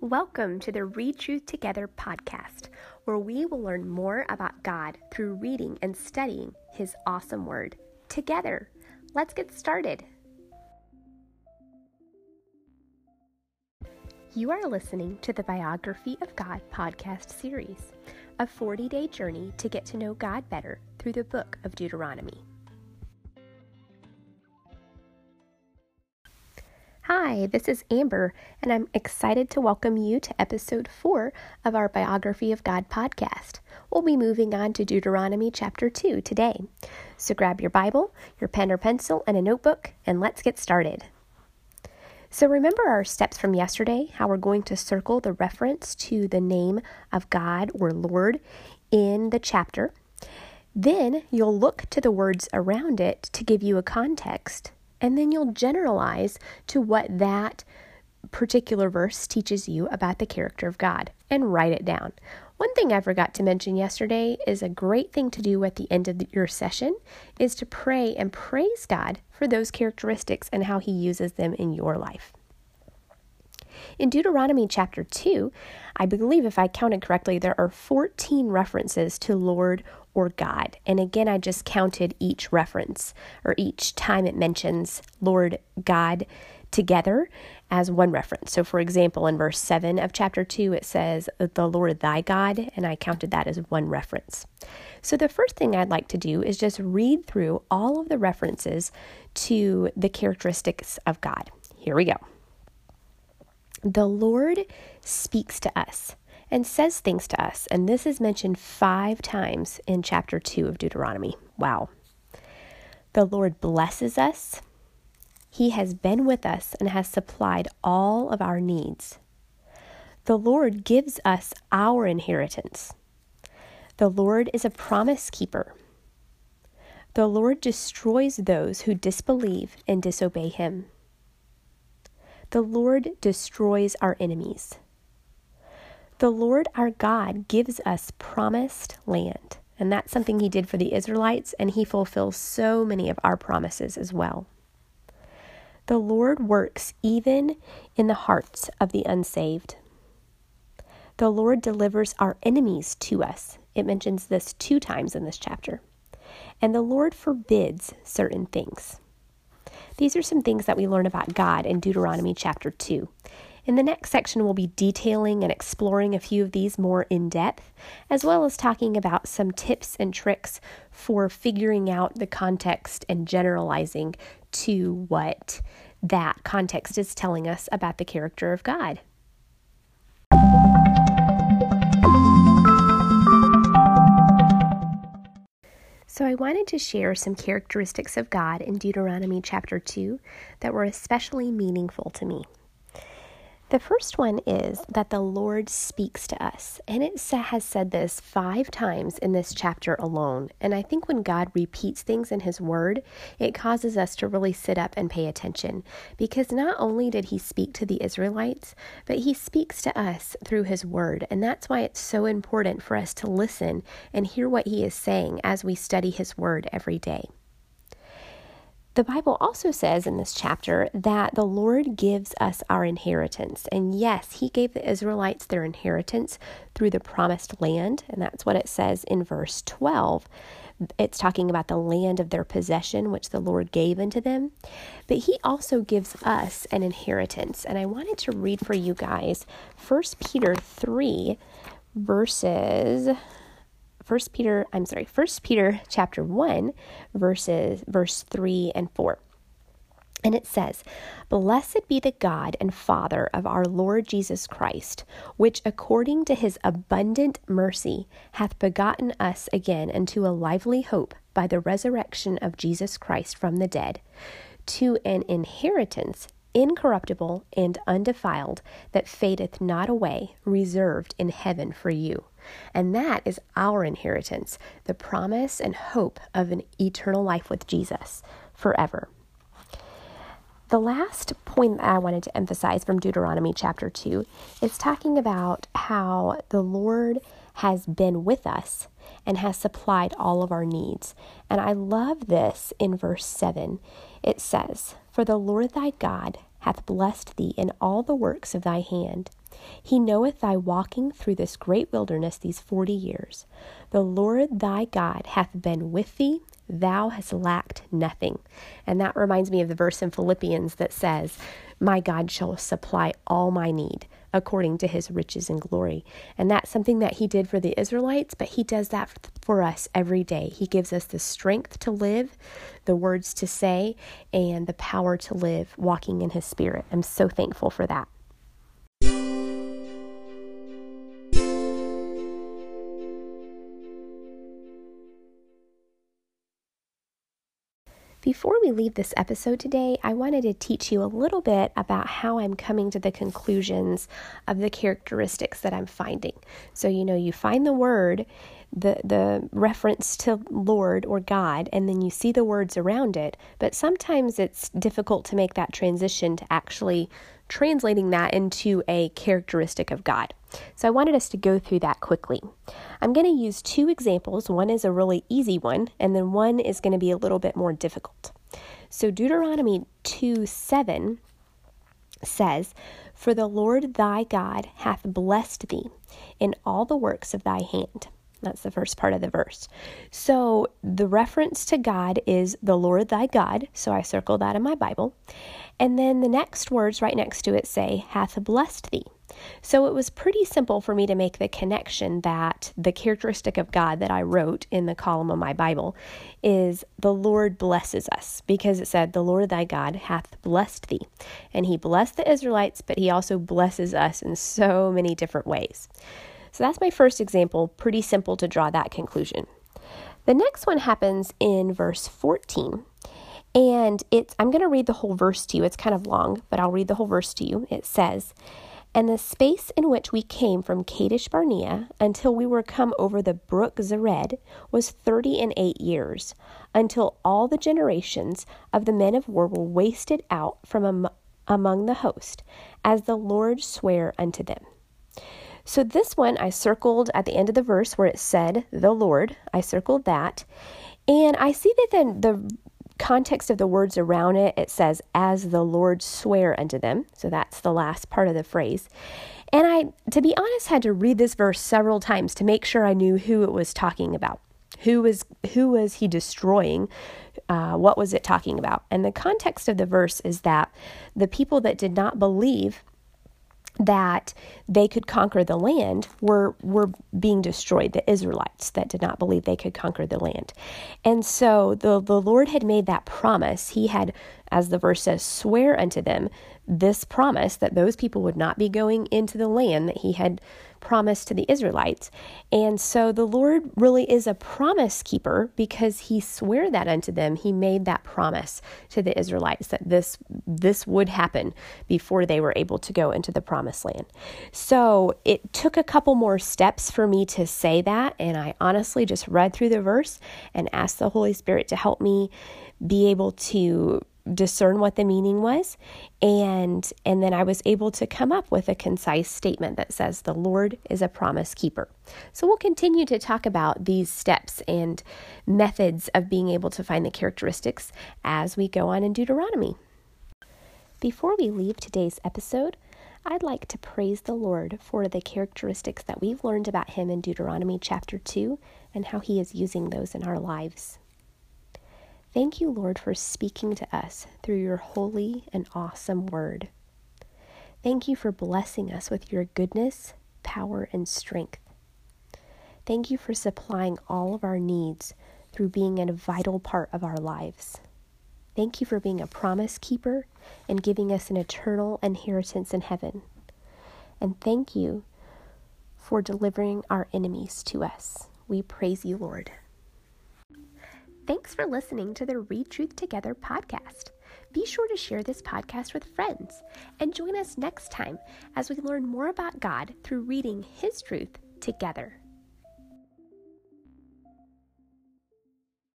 Welcome to the Read Truth Together podcast, where we will learn more about God through reading and studying His awesome Word together. Let's get started. You are listening to the Biography of God podcast series, a 40 day journey to get to know God better through the book of Deuteronomy. Hi, this is Amber, and I'm excited to welcome you to episode four of our Biography of God podcast. We'll be moving on to Deuteronomy chapter 2 today. So grab your Bible, your pen or pencil, and a notebook, and let's get started. So, remember our steps from yesterday, how we're going to circle the reference to the name of God or Lord in the chapter. Then you'll look to the words around it to give you a context and then you'll generalize to what that particular verse teaches you about the character of God and write it down. One thing I forgot to mention yesterday is a great thing to do at the end of your session is to pray and praise God for those characteristics and how He uses them in your life. In Deuteronomy chapter 2, I believe if I counted correctly, there are 14 references to Lord or God. And again, I just counted each reference or each time it mentions Lord God together as one reference. So, for example, in verse 7 of chapter 2, it says, The Lord thy God, and I counted that as one reference. So, the first thing I'd like to do is just read through all of the references to the characteristics of God. Here we go. The Lord speaks to us and says things to us. And this is mentioned five times in chapter 2 of Deuteronomy. Wow. The Lord blesses us. He has been with us and has supplied all of our needs. The Lord gives us our inheritance. The Lord is a promise keeper. The Lord destroys those who disbelieve and disobey him. The Lord destroys our enemies. The Lord our God gives us promised land. And that's something He did for the Israelites, and He fulfills so many of our promises as well. The Lord works even in the hearts of the unsaved. The Lord delivers our enemies to us. It mentions this two times in this chapter. And the Lord forbids certain things. These are some things that we learn about God in Deuteronomy chapter 2. In the next section, we'll be detailing and exploring a few of these more in depth, as well as talking about some tips and tricks for figuring out the context and generalizing to what that context is telling us about the character of God. So, I wanted to share some characteristics of God in Deuteronomy chapter 2 that were especially meaningful to me. The first one is that the Lord speaks to us, and it has said this five times in this chapter alone. And I think when God repeats things in His Word, it causes us to really sit up and pay attention because not only did He speak to the Israelites, but He speaks to us through His Word. And that's why it's so important for us to listen and hear what He is saying as we study His Word every day. The Bible also says in this chapter that the Lord gives us our inheritance. And yes, He gave the Israelites their inheritance through the promised land. And that's what it says in verse 12. It's talking about the land of their possession, which the Lord gave unto them. But He also gives us an inheritance. And I wanted to read for you guys 1 Peter 3, verses First Peter, I'm sorry, First Peter chapter 1 verses verse 3 and 4. And it says, Blessed be the God and Father of our Lord Jesus Christ, which according to his abundant mercy hath begotten us again unto a lively hope by the resurrection of Jesus Christ from the dead, to an inheritance incorruptible and undefiled, that fadeth not away, reserved in heaven for you. And that is our inheritance, the promise and hope of an eternal life with Jesus forever. The last point that I wanted to emphasize from Deuteronomy chapter 2 is talking about how the Lord has been with us and has supplied all of our needs. And I love this in verse 7. It says, For the Lord thy God hath blessed thee in all the works of thy hand. He knoweth thy walking through this great wilderness these forty years. The Lord thy God hath been with thee, thou hast lacked nothing. And that reminds me of the verse in Philippians that says, My God shall supply all my need according to his riches and glory. And that's something that he did for the Israelites, but he does that for us every day. He gives us the strength to live, the words to say, and the power to live walking in his spirit. I'm so thankful for that. Before we leave this episode today, I wanted to teach you a little bit about how I'm coming to the conclusions of the characteristics that I'm finding. So, you know, you find the word, the, the reference to Lord or God, and then you see the words around it, but sometimes it's difficult to make that transition to actually translating that into a characteristic of God. So I wanted us to go through that quickly. I'm going to use two examples. One is a really easy one, and then one is going to be a little bit more difficult. So Deuteronomy 2 7 says, For the Lord thy God hath blessed thee in all the works of thy hand. That's the first part of the verse. So the reference to God is the Lord thy God. So I circle that in my Bible. And then the next words right next to it say, hath blessed thee. So it was pretty simple for me to make the connection that the characteristic of God that I wrote in the column of my Bible is the Lord blesses us because it said, The Lord thy God hath blessed thee. And he blessed the Israelites, but he also blesses us in so many different ways. So that's my first example, pretty simple to draw that conclusion. The next one happens in verse 14. And it's I'm going to read the whole verse to you. It's kind of long, but I'll read the whole verse to you. It says, and the space in which we came from Kadesh Barnea until we were come over the brook Zered was thirty and eight years, until all the generations of the men of war were wasted out from am- among the host, as the Lord sware unto them. So this one I circled at the end of the verse where it said the Lord. I circled that. And I see that then the context of the words around it, it says, as the Lord swear unto them. So that's the last part of the phrase. And I, to be honest, had to read this verse several times to make sure I knew who it was talking about. Who was who was he destroying? Uh, what was it talking about? And the context of the verse is that the people that did not believe that they could conquer the land were were being destroyed. The israelites that did not believe they could conquer the land. And so the the lord had made that promise. He had as the verse says swear unto them this promise that those people would not be going into the land that he had promised to the Israelites. And so the Lord really is a promise keeper because he swore that unto them. He made that promise to the Israelites that this this would happen before they were able to go into the promised land. So it took a couple more steps for me to say that and I honestly just read through the verse and asked the Holy Spirit to help me be able to discern what the meaning was and and then I was able to come up with a concise statement that says the Lord is a promise keeper. So we'll continue to talk about these steps and methods of being able to find the characteristics as we go on in Deuteronomy. Before we leave today's episode, I'd like to praise the Lord for the characteristics that we've learned about him in Deuteronomy chapter 2 and how he is using those in our lives. Thank you, Lord, for speaking to us through your holy and awesome word. Thank you for blessing us with your goodness, power, and strength. Thank you for supplying all of our needs through being a vital part of our lives. Thank you for being a promise keeper and giving us an eternal inheritance in heaven. And thank you for delivering our enemies to us. We praise you, Lord. Thanks for listening to the Read Truth Together podcast. Be sure to share this podcast with friends and join us next time as we learn more about God through reading His truth together.